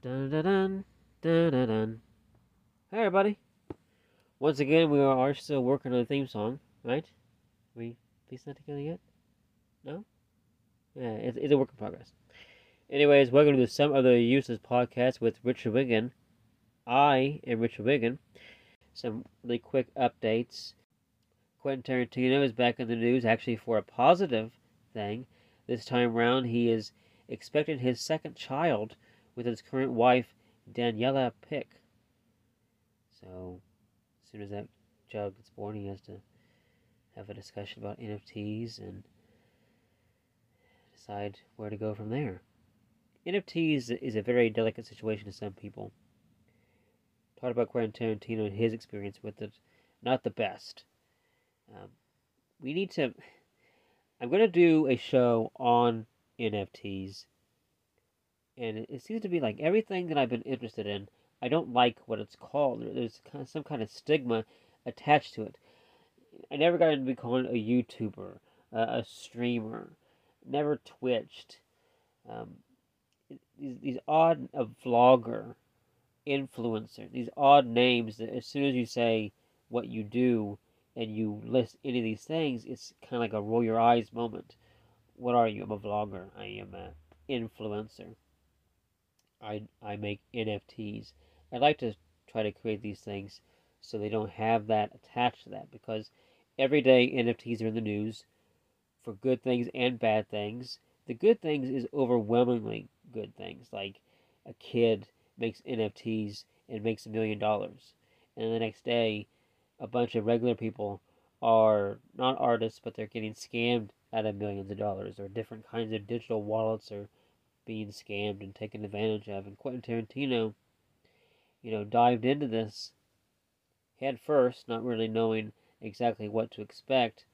Dun dun dun dun dun dun. Hey everybody! Once again, we are still working on a theme song, right? We pieced that together yet? No? Yeah, it's, it's a work in progress. Anyways, welcome to Some Other Useless Podcast with Richard Wiggin. I am Richard Wiggin. Some really quick updates. Quentin Tarantino is back in the news, actually for a positive thing. This time round, he is expecting his second child with his current wife, Daniella Pick. So, as soon as that child gets born, he has to have a discussion about NFTs and decide where to go from there. NFTs is a very delicate situation to some people. Talked about Quentin Tarantino and his experience with it. Not the best. Um, we need to. I'm going to do a show on NFTs and it, seems to be like everything that I've been interested in, I don't like what it's called. There's kind of some kind of stigma attached to it. I never got into becoming a YouTuber, uh, a streamer, never twitched. Um, these these odd a vlogger, influencer, these odd names that as soon as you say what you do and you list any of these things, it's kind of like a roll your eyes moment. What are you? I'm a vlogger. I am an influencer. I, I make NFTs. I like to try to create these things so they don't have that attached to that because every day NFTs are in the news for good things and bad things. The good things is overwhelmingly good things, like a kid makes NFTs and makes a million dollars, and the next day, a bunch of regular people are not artists, but they're getting scammed out of millions of dollars, or different kinds of digital wallets or being scammed and taken advantage of. And Quentin Tarantino, you know, dived into this head first, not really knowing exactly what to expect.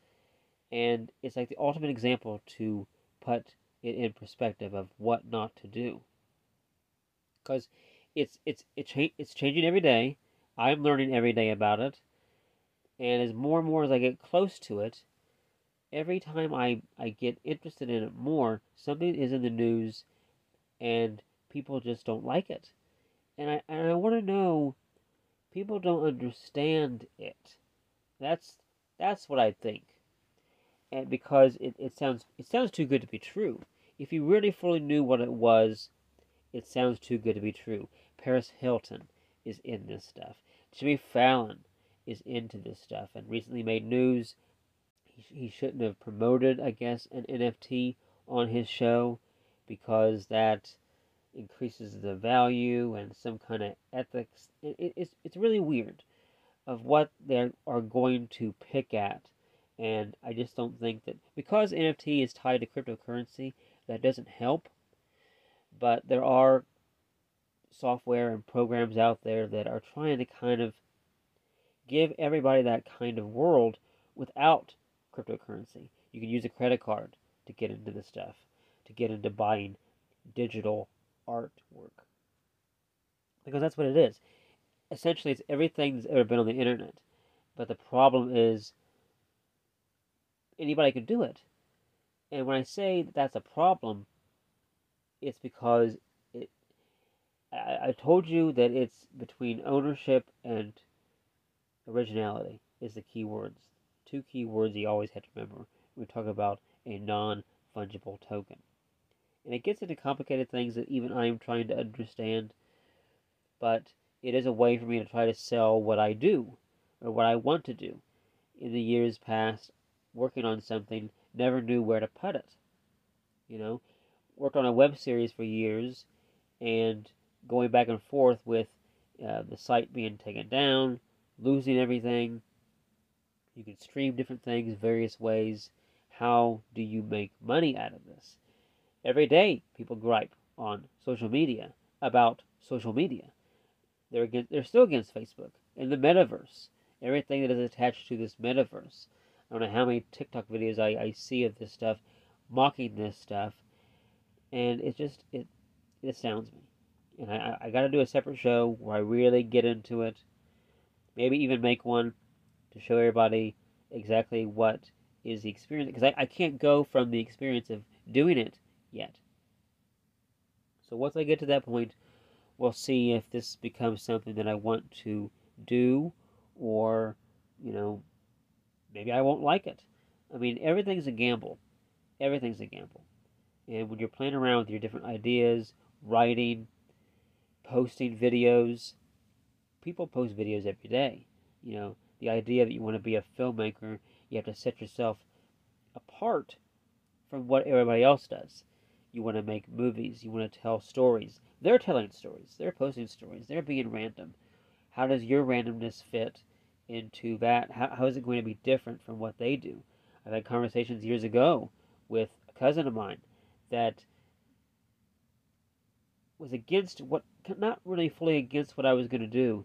And it's like the ultimate example to put it in perspective of what not to do. Because it's it's it's it's changing every day. I'm learning every day about it, and as more and more as I get close to it, every time I I get interested in it more, something is in the news and people just don't like it. And I and I want to know people don't understand it. That's that's what I think. And because it, it sounds it sounds too good to be true. If you really fully knew what it was, it sounds too good to be true. Paris Hilton is in this stuff. Jimmy Fallon is into this stuff and recently made news. He, he shouldn't have promoted, I guess, an NFT on his show because that increases the value and some kind of ethics. It, it, it's, it's really weird of what they are going to pick at. And I just don't think that because NFT is tied to cryptocurrency, that doesn't help. But there are software and programs out there that are trying to kind of give everybody that kind of world without cryptocurrency. You can use a credit card to get into this stuff get into buying digital artwork. Because that's what it is. Essentially, it's everything that's ever been on the internet. But the problem is, anybody can do it. And when I say that that's a problem, it's because it. I, I told you that it's between ownership and originality is the key words. Two key words you always have to remember we talk about a non fungible token and it gets into complicated things that even I am trying to understand. But it is a way for me to try to sell what I do or what I want to do. In the years past, working on something, never knew where to put it. You know, worked on a web series for years and going back and forth with uh, the site being taken down, losing everything. You can stream different things various ways. How do you make money out of this? Every day, people gripe on social media about social media. They're against, they're still against Facebook and the metaverse. Everything that is attached to this metaverse. I don't know how many TikTok videos I, I see of this stuff, mocking this stuff, and it just it it astounds me. And I I got to do a separate show where I really get into it. Maybe even make one to show everybody exactly what is the experience because I, I can't go from the experience of doing it yet. So once I get to that point, we'll see if this becomes something that I want to do or, you know, maybe I won't like it. I mean, everything's a gamble. Everything's a gamble. And when you're playing around with your different ideas, writing, posting videos, people post videos every day. You know, the idea that you want to be a filmmaker, you have to set yourself apart from what everybody else does. You want to make movies, you want to tell stories. They're telling stories, they're posting stories, they're being random. How does your randomness fit into that? How, how is it going to be different from what they do? I've had conversations years ago with a cousin of mine that was against what, not really fully against what I was going to do,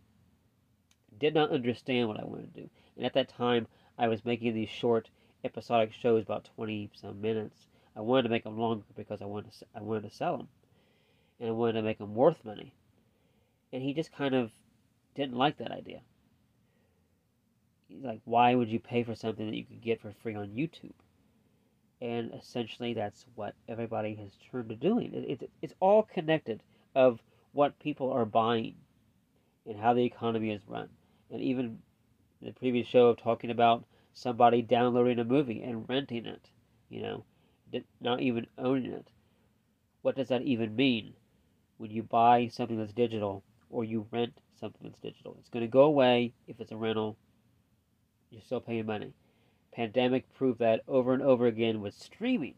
did not understand what I wanted to do. And at that time, I was making these short episodic shows, about 20 some minutes. I wanted to make them longer because I wanted to, I wanted to sell them. And I wanted to make them worth money. And he just kind of didn't like that idea. He's like, why would you pay for something that you could get for free on YouTube? And essentially, that's what everybody has turned to doing. It, it, it's all connected of what people are buying and how the economy is run. And even the previous show of talking about somebody downloading a movie and renting it, you know, not even owning it. What does that even mean when you buy something that's digital or you rent something that's digital? It's going to go away if it's a rental. You're still paying money. Pandemic proved that over and over again with streaming.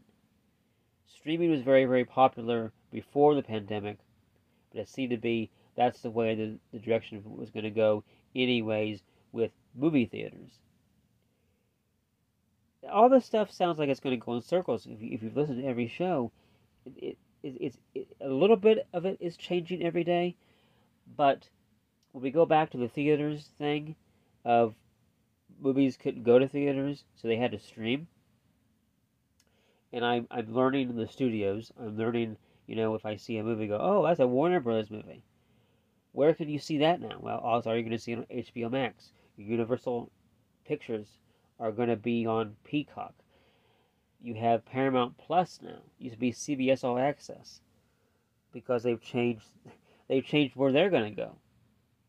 Streaming was very, very popular before the pandemic, but it seemed to be that's the way the, the direction was going to go, anyways, with movie theaters. All this stuff sounds like it's going to go in circles. If, you, if you've listened to every show, it, it, it, it, a little bit of it is changing every day, but when we go back to the theaters thing of movies couldn't go to theaters, so they had to stream. And I'm, I'm learning in the studios. I'm learning, you know, if I see a movie, go, oh, that's a Warner Brothers movie. Where can you see that now? Well, also, are you going to see it on HBO Max? Universal Pictures are going to be on Peacock. You have Paramount Plus now. It used to be CBS All Access because they've changed. They've changed where they're going to go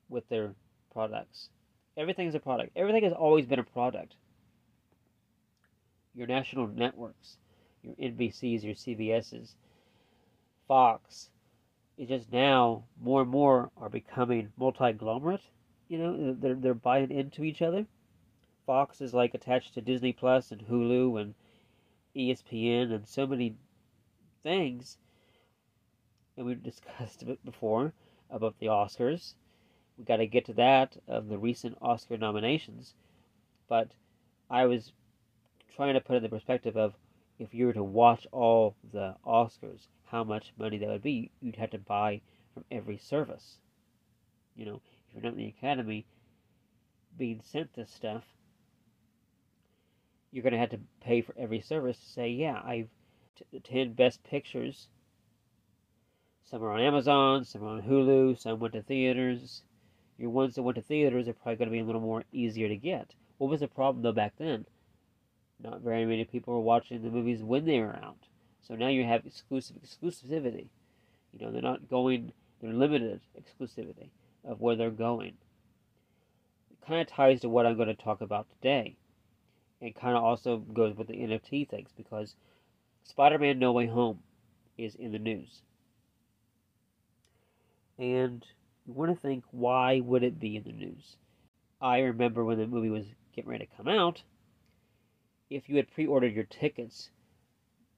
with their products. Everything is a product. Everything has always been a product. Your national networks, your NBCs, your CBSs, Fox, it's just now more and more are becoming multi-glomerate. You know, they're they're buying into each other. Fox is like attached to Disney Plus and Hulu and ESPN and so many things. And we've discussed it before about the Oscars we got to get to that of the recent Oscar nominations. But I was trying to put it in the perspective of if you were to watch all the Oscars, how much money that would be. You'd have to buy from every service. You know, if you're not in the Academy being sent this stuff, you're going to have to pay for every service to say, yeah, I've t- the 10 best pictures. Some are on Amazon, some are on Hulu, some went to theaters your ones that went to theaters are probably going to be a little more easier to get. What was the problem though back then? Not very many people were watching the movies when they were out. So now you have exclusive exclusivity. You know, they're not going, they're limited exclusivity of where they're going. It kind of ties to what I'm going to talk about today. And kind of also goes with the NFT things because Spider Man No Way Home is in the news. And you want to think, why would it be in the news? I remember when the movie was getting ready to come out, if you had pre ordered your tickets,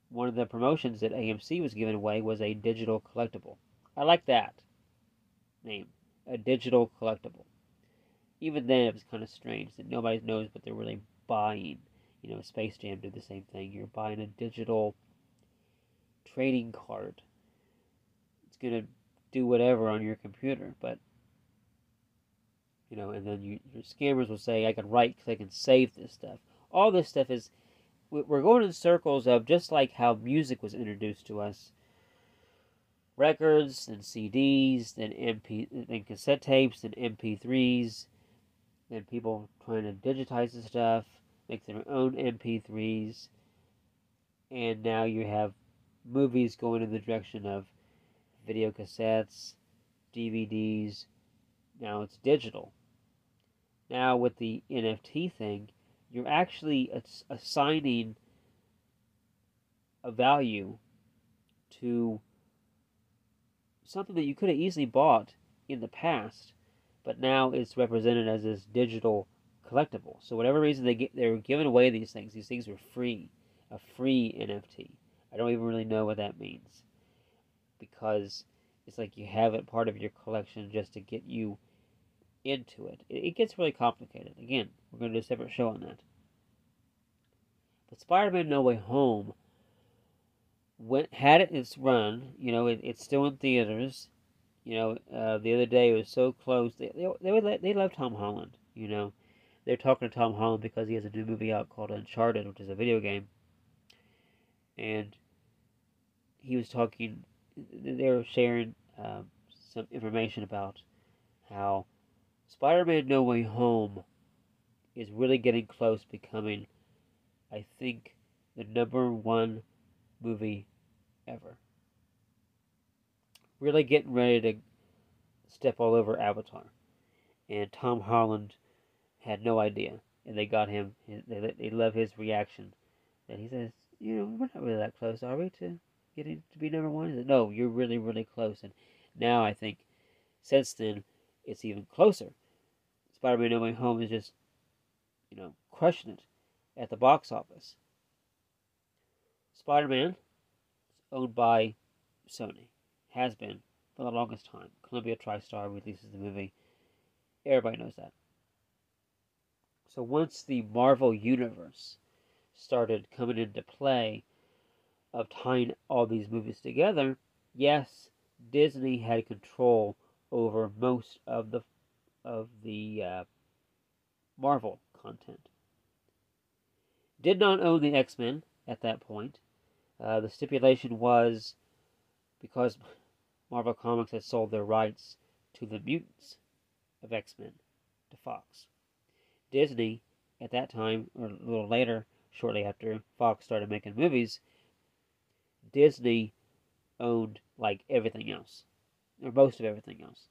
one of the promotions that AMC was giving away was a digital collectible. I like that name, a digital collectible. Even then, it was kind of strange that nobody knows what they're really buying. You know, Space Jam did the same thing. You're buying a digital trading card. It's to do whatever on your computer, but you know, and then you, your scammers will say, I can right click and save this stuff. All this stuff is, we're going in circles of just like how music was introduced to us. Records, and CDs, then MP, then cassette tapes, and MP3s, then people trying to digitize the stuff, make their own MP3s, and now you have movies going in the direction of video cassettes, DVDs. Now it's digital. Now with the NFT thing, you're actually assigning a value to something that you could have easily bought in the past, but now it's represented as this digital collectible. So whatever reason they get, they're giving away these things. These things are free, a free NFT. I don't even really know what that means, because it's like you have it part of your collection just to get you into it. It, it gets really complicated. Again, we're going to do a separate show on that. But Spider-Man: No Way Home went had it its run. You know, it, it's still in theaters. You know, uh, the other day it was so close. They they they, they love Tom Holland. You know, they're talking to Tom Holland because he has a new movie out called Uncharted, which is a video game. And he was talking. They were sharing um, some information about how Spider-Man: No Way Home is really getting close becoming, I think, the number one movie ever. Really getting ready to step all over Avatar. And Tom Holland had no idea. And they got him, they, they love his reaction. And he says, You know, we're not really that close, are we, to getting to be number one? He said, No, you're really, really close. And now I think since then, it's even closer. Spider Man No Way Home is just, you know, crushing it at the box office. Spider Man is owned by Sony, has been for the longest time. Columbia TriStar releases the movie. Everybody knows that. So once the Marvel Universe started coming into play of tying all these movies together, yes, Disney had control over most of the of the uh, Marvel content. Did not own the X Men at that point. Uh, the stipulation was because Marvel Comics had sold their rights to the mutants of X Men to Fox. Disney, at that time, or a little later, shortly after Fox started making movies, Disney owned like everything else, or most of everything else.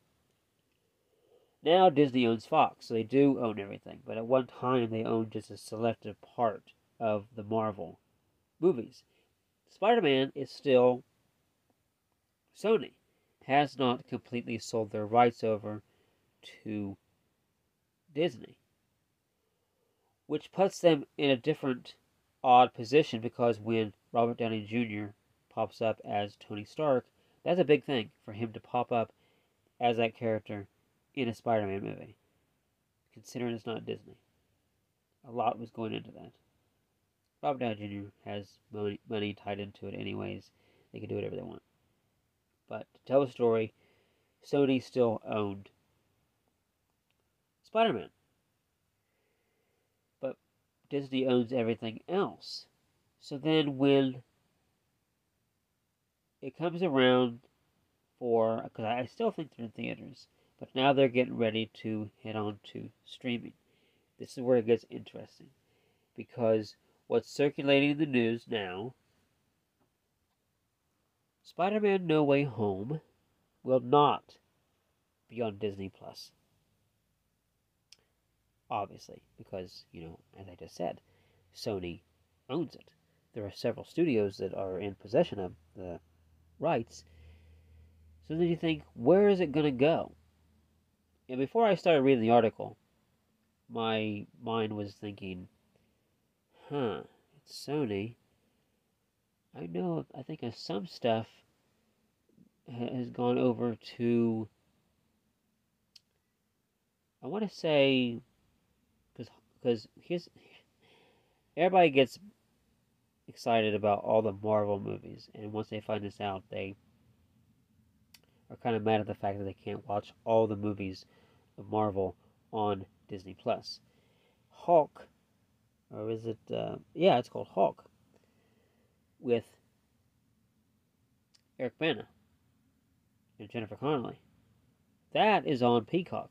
Now Disney owns Fox, so they do own everything, but at one time they owned just a selective part of the Marvel movies. Spider Man is still Sony, has not completely sold their rights over to Disney, which puts them in a different odd position because when Robert Downey Jr. pops up as Tony Stark, that's a big thing for him to pop up as that character in a Spider Man movie, considering it's not Disney. A lot was going into that. Robert Downey Jr. has money, money tied into it anyways. They can do whatever they want. Tell the story, Sony still owned Spider Man. But Disney owns everything else. So then when it comes around for, because I still think they're in theaters, but now they're getting ready to head on to streaming. This is where it gets interesting. Because what's circulating in the news now Spider Man No Way Home will not be on Disney Plus. Obviously, because, you know, as I just said, Sony owns it. There are several studios that are in possession of the rights. So then you think, where is it going to go? And before I started reading the article, my mind was thinking, huh, it's Sony. I know, I think some stuff has gone over to, I want to say, because his, everybody gets excited about all the Marvel movies, and once they find this out, they are kind of mad at the fact that they can't watch all the movies of Marvel on Disney Plus. Hulk or is it? Uh, yeah, it's called Hulk with Eric Bana and Jennifer Connelly. That is on Peacock.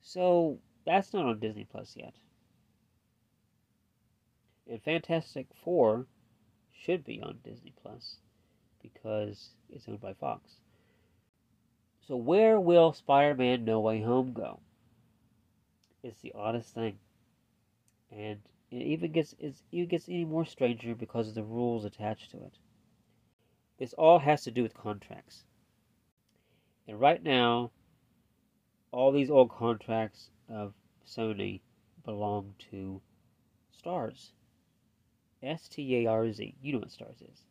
So that's not on Disney Plus yet. And Fantastic Four should be on Disney Plus because it's owned by Fox. So where will Spider-Man No Way Home go? It's the oddest thing, and it even gets it even gets any more stranger because of the rules attached to it. This all has to do with contracts, and right now, all these old contracts of Sony belong to Starz. S T A R Z. You know what Starz is.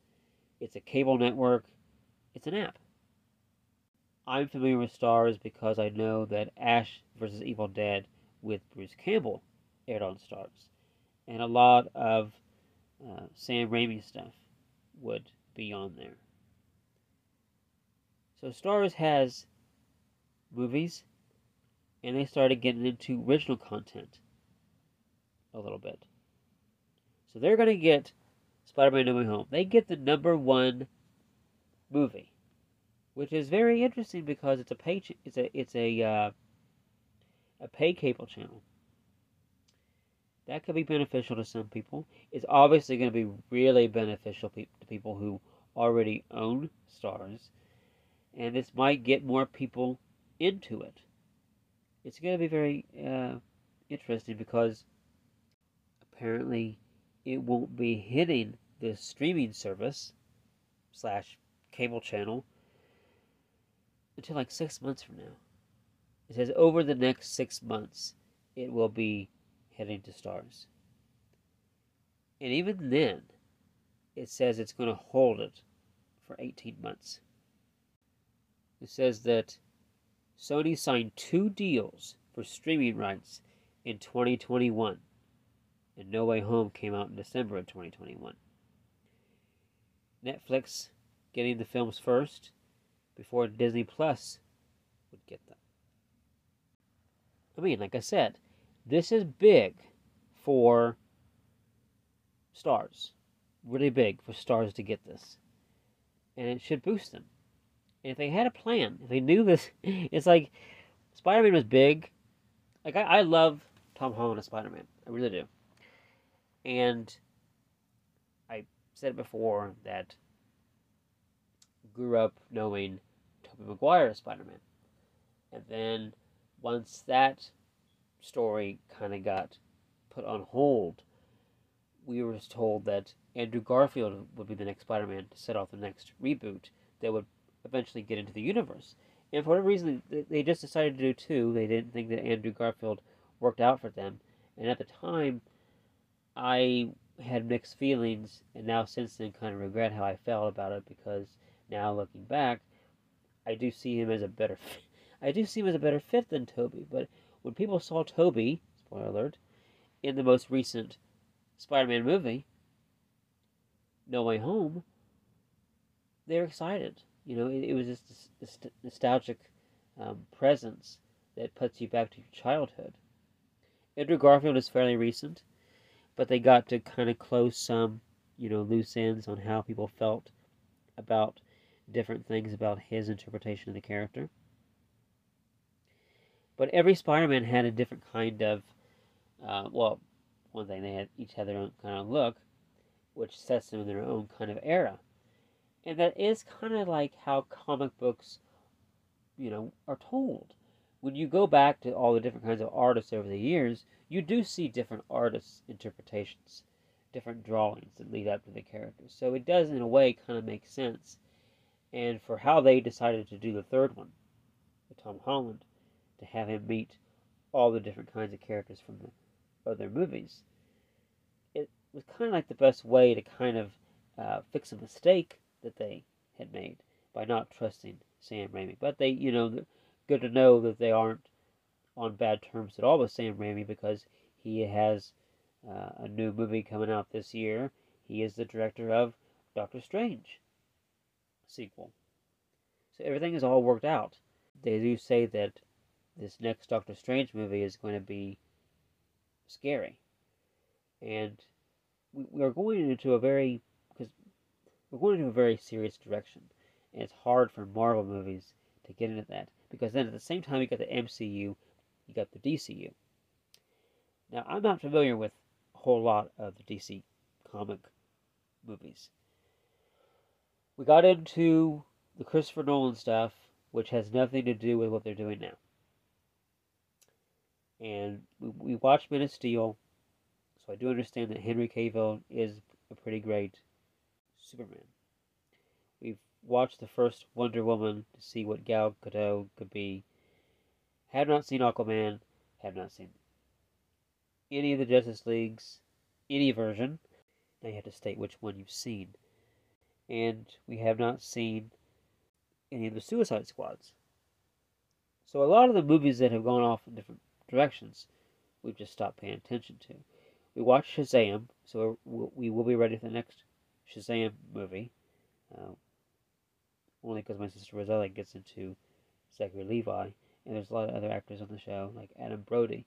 It's a cable network. It's an app. I'm familiar with Stars because I know that Ash vs. Evil Dead with Bruce Campbell aired on Starz. And a lot of uh, Sam Raimi stuff would be on there. So Starz has movies, and they started getting into original content a little bit. So they're going to get Spider-Man: No Way Home. They get the number one movie, which is very interesting because it's a pay ch- it's a it's a uh, a pay cable channel. That could be beneficial to some people. It's obviously going to be really beneficial pe- to people who already own Starz, and this might get more people into it. It's going to be very uh, interesting because apparently it won't be hitting the streaming service slash cable channel until like six months from now. It says over the next six months it will be heading to Starz. And even then, it says it's going to hold it for 18 months. It says that Sony signed two deals for streaming rights in 2021 and No Way Home came out in December of 2021. Netflix getting the films first before Disney Plus would get them. I mean, like I said, this is big for Starz. Really big for Starz to get this. And it should boost them. And if they had a plan, if they knew this, it's like Spider Man was big. Like, I, I love Tom Holland as Spider Man. I really do. And I said before that grew up knowing Tobey Maguire as Spider-Man. And then once that story kind of got put on hold, we were told that Andrew Garfield would be the next Spider-Man to set off the next reboot that would eventually get into the universe. And for whatever reason, they just decided to do two. They didn't think that Andrew Garfield worked out for them. And at the time, I had mixed feelings, and now since then kind of regret how I felt about it because now looking back, I do see him as a better, I do see him as a better fit than Toby. But when people saw Toby, spoiler alert, in the most recent Spider-Man movie, No Way Home, they're excited. You know, it, it was just this, this nostalgic um, presence that puts you back to your childhood. Andrew Garfield is fairly recent but they got to kind of close some, you know, loose ends on how people felt about different things about his interpretation of the character. But every Spider-Man had a different kind of, uh, well, one thing they had each had their own kind of look, which sets them in their own kind of era, and that is kind of like how comic books, you know, are told. When you go back to all the different kinds of artists over the years, you do see different artists' interpretations, different drawings that lead up to the characters. So it does, in a way, kind of make sense. And for how they decided to do the third one, with Tom Holland, to have him meet all the different kinds of characters from the other movies, it was kind of like the best way to kind of uh, fix a mistake that they had made by not trusting Sam Raimi. But they, you know, good to know that they aren't on bad terms at all with Sam Raimi because he has uh, a new movie coming out this year. He is the director of Doctor Strange sequel. So everything is all worked out. They do say that this next Doctor Strange movie is going to be scary. And we, are going into a very because we're going into a very serious direction. And it's hard for Marvel movies to get into that. Because then at the same time you got the MCU you got the DCU. Now, I'm not familiar with a whole lot of the DC comic movies. We got into the Christopher Nolan stuff, which has nothing to do with what they're doing now. And we, we watched Man of Steel, so I do understand that Henry Cavill is a pretty great Superman. We've watched the first Wonder Woman to see what Gal Gadot could be. Have not seen Aquaman. Have not seen any of the Justice Leagues, any version. Now you have to state which one you've seen. And we have not seen any of the Suicide Squads. So a lot of the movies that have gone off in different directions, we've just stopped paying attention to. We watched Shazam, so we will be ready for the next Shazam movie. Uh, only because my sister Rosella gets into Zachary Levi, and there's a lot of other actors on the show, like Adam Brody,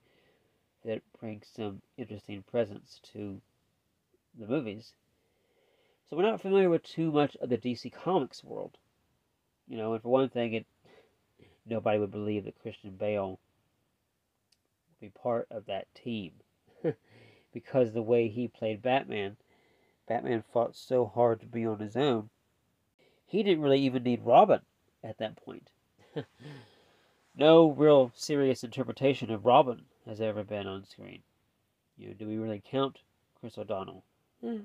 that bring some interesting presence to the movies. So we're not familiar with too much of the DC Comics world. You know, and for one thing, it nobody would believe that Christian Bale be part of that team. because the way he played Batman, Batman fought so hard to be on his own. He didn't really even need Robin at that point. no real serious interpretation of Robin has ever been on screen. You know, do we really count Chris O'Donnell? Eh,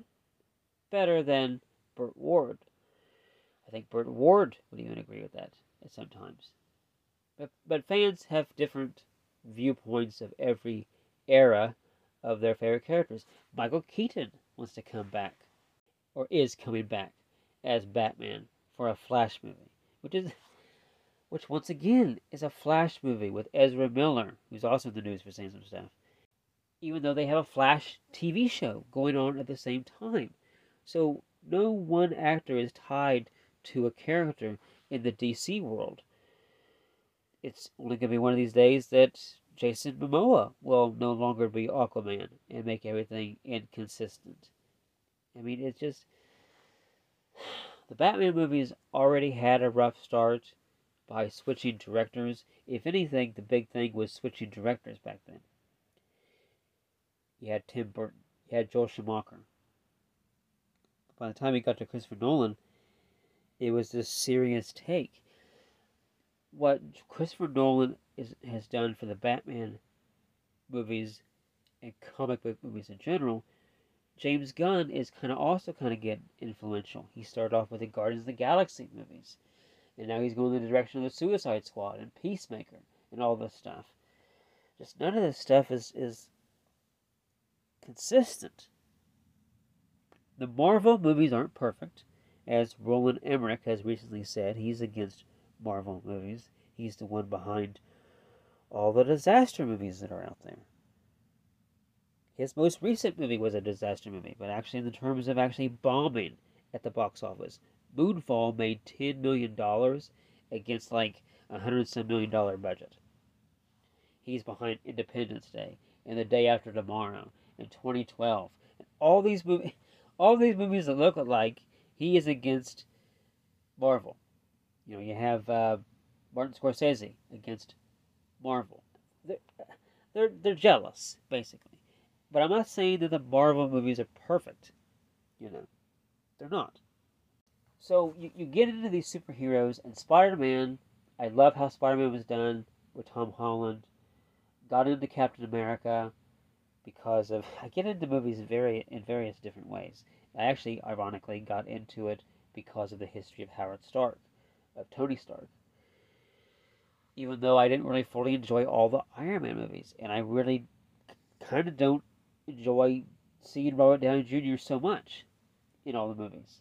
better than Burt Ward. I think Burt Ward would even agree with that at sometimes. But but fans have different viewpoints of every era of their favorite characters. Michael Keaton wants to come back, or is coming back, as Batman for a Flash movie, which is which once again is a Flash movie with Ezra Miller, who's also in the news for saying some stuff. Even though they have a Flash TV show going on at the same time. So no one actor is tied to a character in the DC world. It's only going to be one of these days that Jason Momoa will no longer be Aquaman and make everything inconsistent. I mean, it's just. The Batman movies already had a rough start by switching directors. If anything, the big thing was switching directors back then. You had Tim Burton, you had Joel Schumacher. By the time he got to Christopher Nolan, it was this serious take. What Christopher Nolan is, has done for the Batman movies and comic book movies in general, James Gunn is kind of also kind of getting influential. He started off with the Guardians of the Galaxy movies and now he's going in the direction of the Suicide Squad and Peacemaker and all this stuff. Just none of this stuff is is consistent. The Marvel movies aren't perfect, as Roland Emmerich has recently said. He's against Marvel movies. He's the one behind all the disaster movies that are out there. His most recent movie was a disaster movie, but actually, in the terms of actually bombing at the box office, Moonfall made ten million dollars against like a hundred some million dollar budget. He's behind Independence Day and The Day After Tomorrow and 2012 and all these movies, all these movies that look like he is against Marvel. You know, you have uh, Martin Scorsese against Marvel. They're, they're they're jealous basically, but I'm not saying that the Marvel movies are perfect. You know, they're not. So you, you get into these superheroes, and Spider Man, I love how Spider Man was done with Tom Holland. Got into Captain America because of I get into movies very in various different ways. I actually, ironically, got into it because of the history of Howard Stark, of Tony Stark. Even though I didn't really fully enjoy all the Iron Man movies, and I really kind of don't enjoy seeing Robert Downey Jr. so much in all the movies.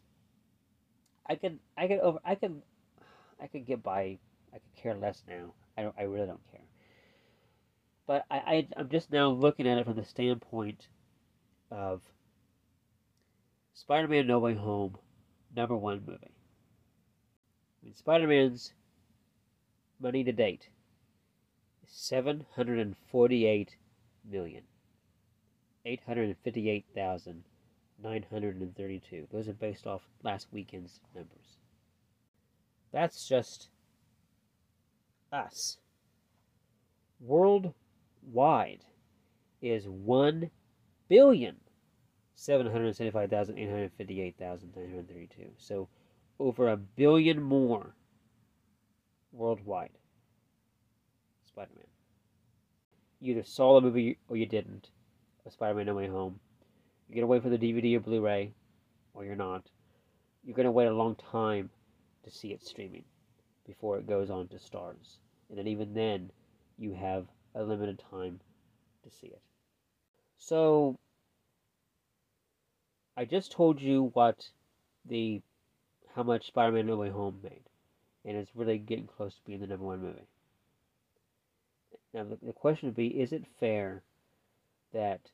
I could I could over I could I could get by I could care less now. I don't I really don't care. But I, I I'm just now looking at it from the standpoint of Spider-Man No Way Home, number one movie. I mean, Spider-Man's money to date seven hundred and forty-eight million, eight hundred and fifty-eight thousand 932. Those are based off last weekend's numbers. That's just us. Worldwide is 1 billion 775,858,932. So over a billion more worldwide. Spider Man. You either saw the movie or you didn't, Spider Man No Way Home. You're going to wait for the DVD or Blu ray, or you're not. You're going to wait a long time to see it streaming before it goes on to Starz. And then, even then, you have a limited time to see it. So, I just told you what the how much Spider-Man No Way Home made, and it's really getting close to being the number one movie. Now the, the question would be: Is it fair that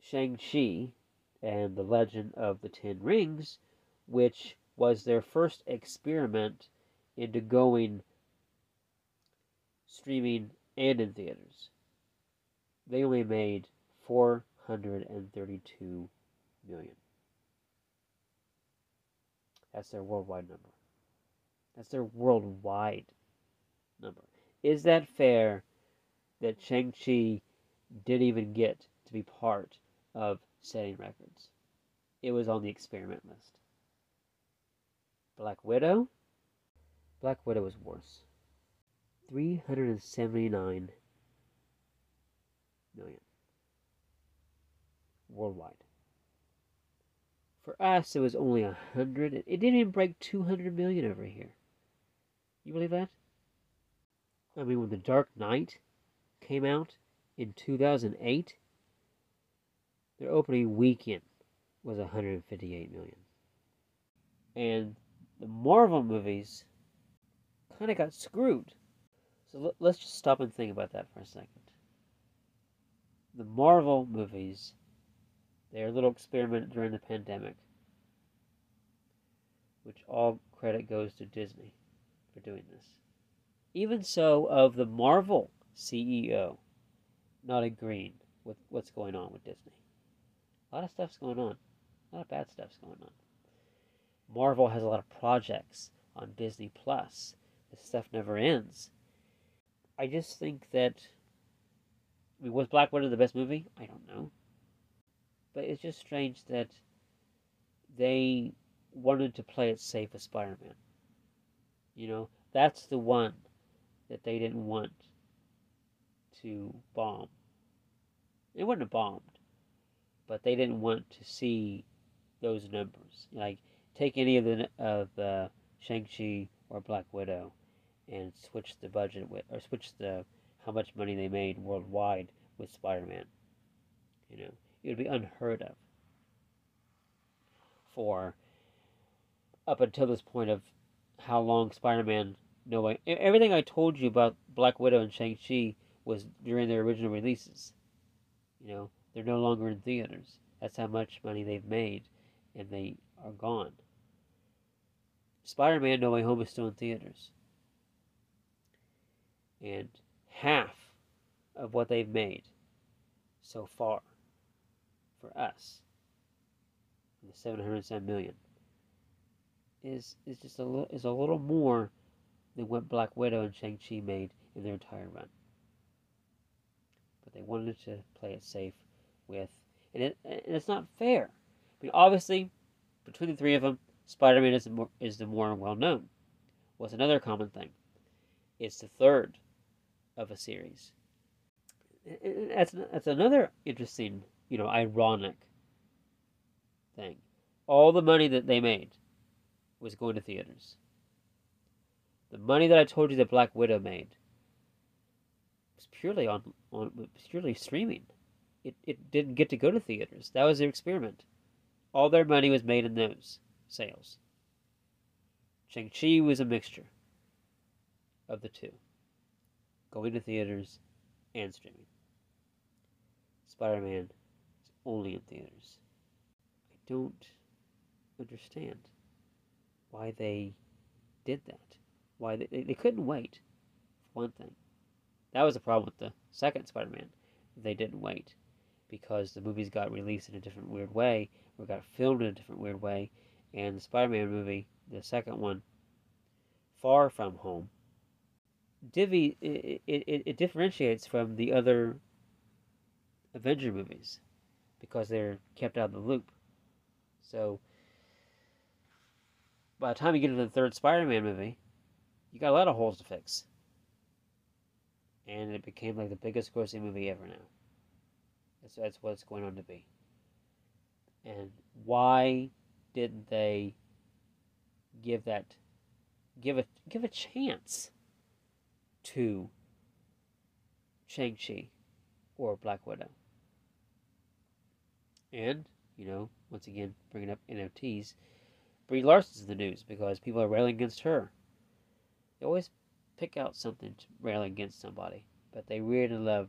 Shang-Chi and the Legend of the Ten Rings, which was their first experiment into going streaming and in theaters, they only made 432 million. That's their worldwide number. That's their worldwide number. Is that fair that Shang-Chi didn't even get to be part of setting records? It was on the experiment list. Black Widow? Black Widow was worse. 379 million worldwide. For us, it was only a hundred. It didn't even break two hundred million over here. You believe that? I mean, when The Dark Knight came out in 2008, their opening weekend was 158 million. And the Marvel movies kind of got screwed. So let's just stop and think about that for a second. The Marvel movies their little experiment during the pandemic, which all credit goes to Disney for doing this. Even so, of the Marvel CEO not agreeing with what's going on with Disney. A lot of stuff's going on. A lot of bad stuff's going on. Marvel has a lot of projects on Disney Plus. This stuff never ends. I just think that. I mean, was Black Widow the best movie? I don't know. But it's just strange that they wanted to play it safe with Spider Man. You know, that's the one that they didn't want to bomb. It wouldn't have bombed, but they didn't want to see those numbers. Like, take any of the of uh, Shang-Chi or Black Widow and switch the budget with, or switch the how much money they made worldwide with Spider-Man. You know, it would be unheard of for up until this point of how long Spider-Man no way everything I told you about Black Widow and Shang-Chi was during their original releases. You know, they're no longer in theaters. That's how much money they've made and they are gone. Spider-Man No Way Home is still in theaters. And half of what they've made so far for us, the 707 million, is is just a little is a little more than what Black Widow and Shang Chi made in their entire run. But they wanted to play it safe with, and it and it's not fair. I mean, obviously, between the three of them, Spider-Man is the more is the more well known. What's another common thing? It's the third of a series. That's that's another interesting you know, ironic thing. All the money that they made was going to theaters. The money that I told you that Black Widow made was purely on, on purely streaming. It it didn't get to go to theaters. That was their experiment. All their money was made in those sales. Shang-Chi was a mixture of the two. Going to theaters and streaming. Spider-Man only in theaters. I don't understand why they did that. Why they, they couldn't wait, for one thing. That was the problem with the second Spider Man. They didn't wait because the movies got released in a different weird way or got filmed in a different weird way. And the Spider Man movie, the second one, Far From Home, Divi, it, it, it differentiates from the other Avenger movies because they're kept out of the loop. So by the time you get into the third Spider-Man movie, you got a lot of holes to fix, and it became like the biggest grossing movie ever now. That's that's what it's going on to be. And why didn't they give that give a give a chance to Shang-Chi or Black Widow? And, you know, once again, bringing up NFTs, Brie Larson's in the news because people are railing against her. They always pick out something to rail against somebody, but they really love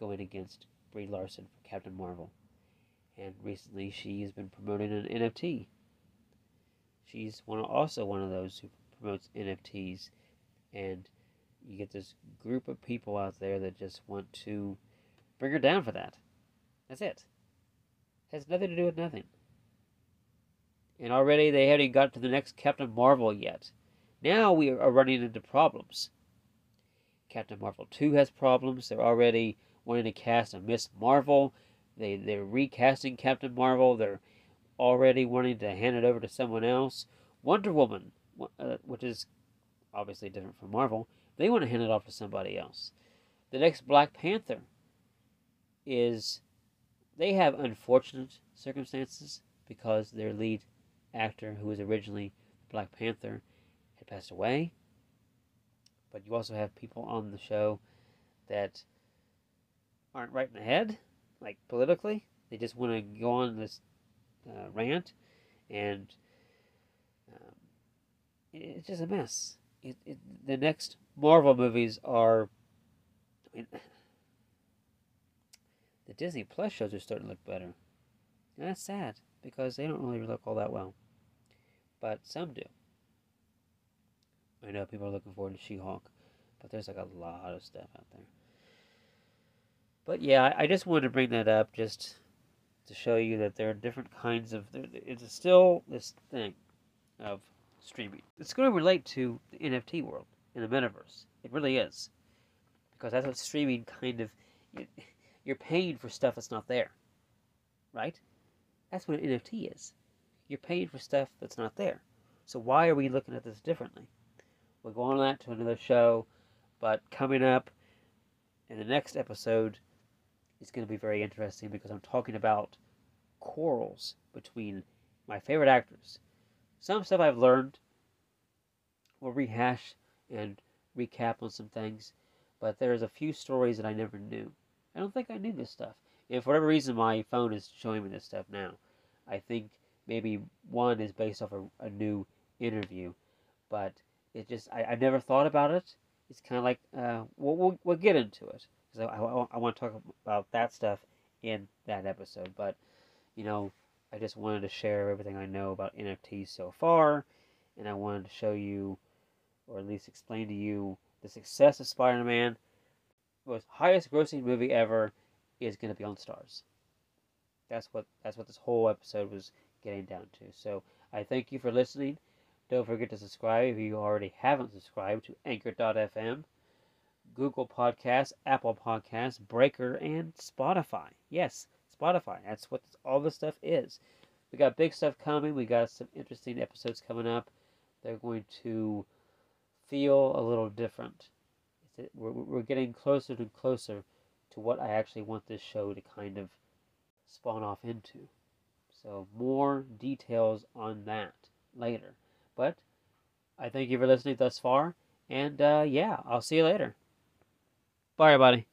going against Brie Larson for Captain Marvel. And recently she has been promoting an NFT. She's one also one of those who promotes NFTs and you get this group of people out there that just want to bring her down for that. That's it. Has nothing to do with nothing. And already they haven't got to the next Captain Marvel yet. Now we are running into problems. Captain Marvel 2 has problems. They're already wanting to cast a Miss Marvel. They, they're recasting Captain Marvel. They're already wanting to hand it over to someone else. Wonder Woman, uh, which is obviously different from Marvel, they want to hand it off to somebody else. The next Black Panther is they have unfortunate circumstances because their lead actor, who was originally Black Panther, had passed away. But you also have people on the show that aren't right in the head, like politically. They just want to go on this uh, rant, and um, it's just a mess. It, it, the next Marvel movies are. I mean, the Disney Plus shows are starting to look better. And that's sad because they don't really look all that well. But some do. I know people are looking forward to She Hulk, but there's like a lot of stuff out there. But yeah, I just wanted to bring that up just to show you that there are different kinds of. It's still this thing of streaming. It's going to relate to the NFT world in the metaverse. It really is. Because that's what streaming kind of. You're paying for stuff that's not there. Right? That's what an NFT is. You're paying for stuff that's not there. So why are we looking at this differently? We'll go on that to another show, but coming up in the next episode is going to be very interesting because I'm talking about quarrels between my favorite actors. Some stuff I've learned. We'll rehash and recap on some things, but there's a few stories that I never knew. I don't think I knew this stuff. And for whatever reason, my phone is showing me this stuff now. I think maybe one is based off a, a new interview, but it just I, I never thought about it. It's kind of like uh, we'll, we'll, we'll get into it because I, I, I want to talk about that stuff in that episode. But you know, I just wanted to share everything I know about NFTs so far, and I wanted to show you, or at least explain to you, the success of Spider-Man. Most highest grossing movie ever is going to be on Starz. That's what that's what this whole episode was getting down to. So I thank you for listening. Don't forget to subscribe if you already haven't subscribed to Anchor.fm, Google Podcasts, Apple Podcasts, Breaker, and Spotify. Yes, Spotify. That's what all this stuff is. We got big stuff coming. We got some interesting episodes coming up. They're going to feel a little different. We're, we're getting closer and closer to what I actually want this show to kind of spawn off into. So, more details on that later. But I thank you for listening thus far. And uh, yeah, I'll see you later. Bye, everybody.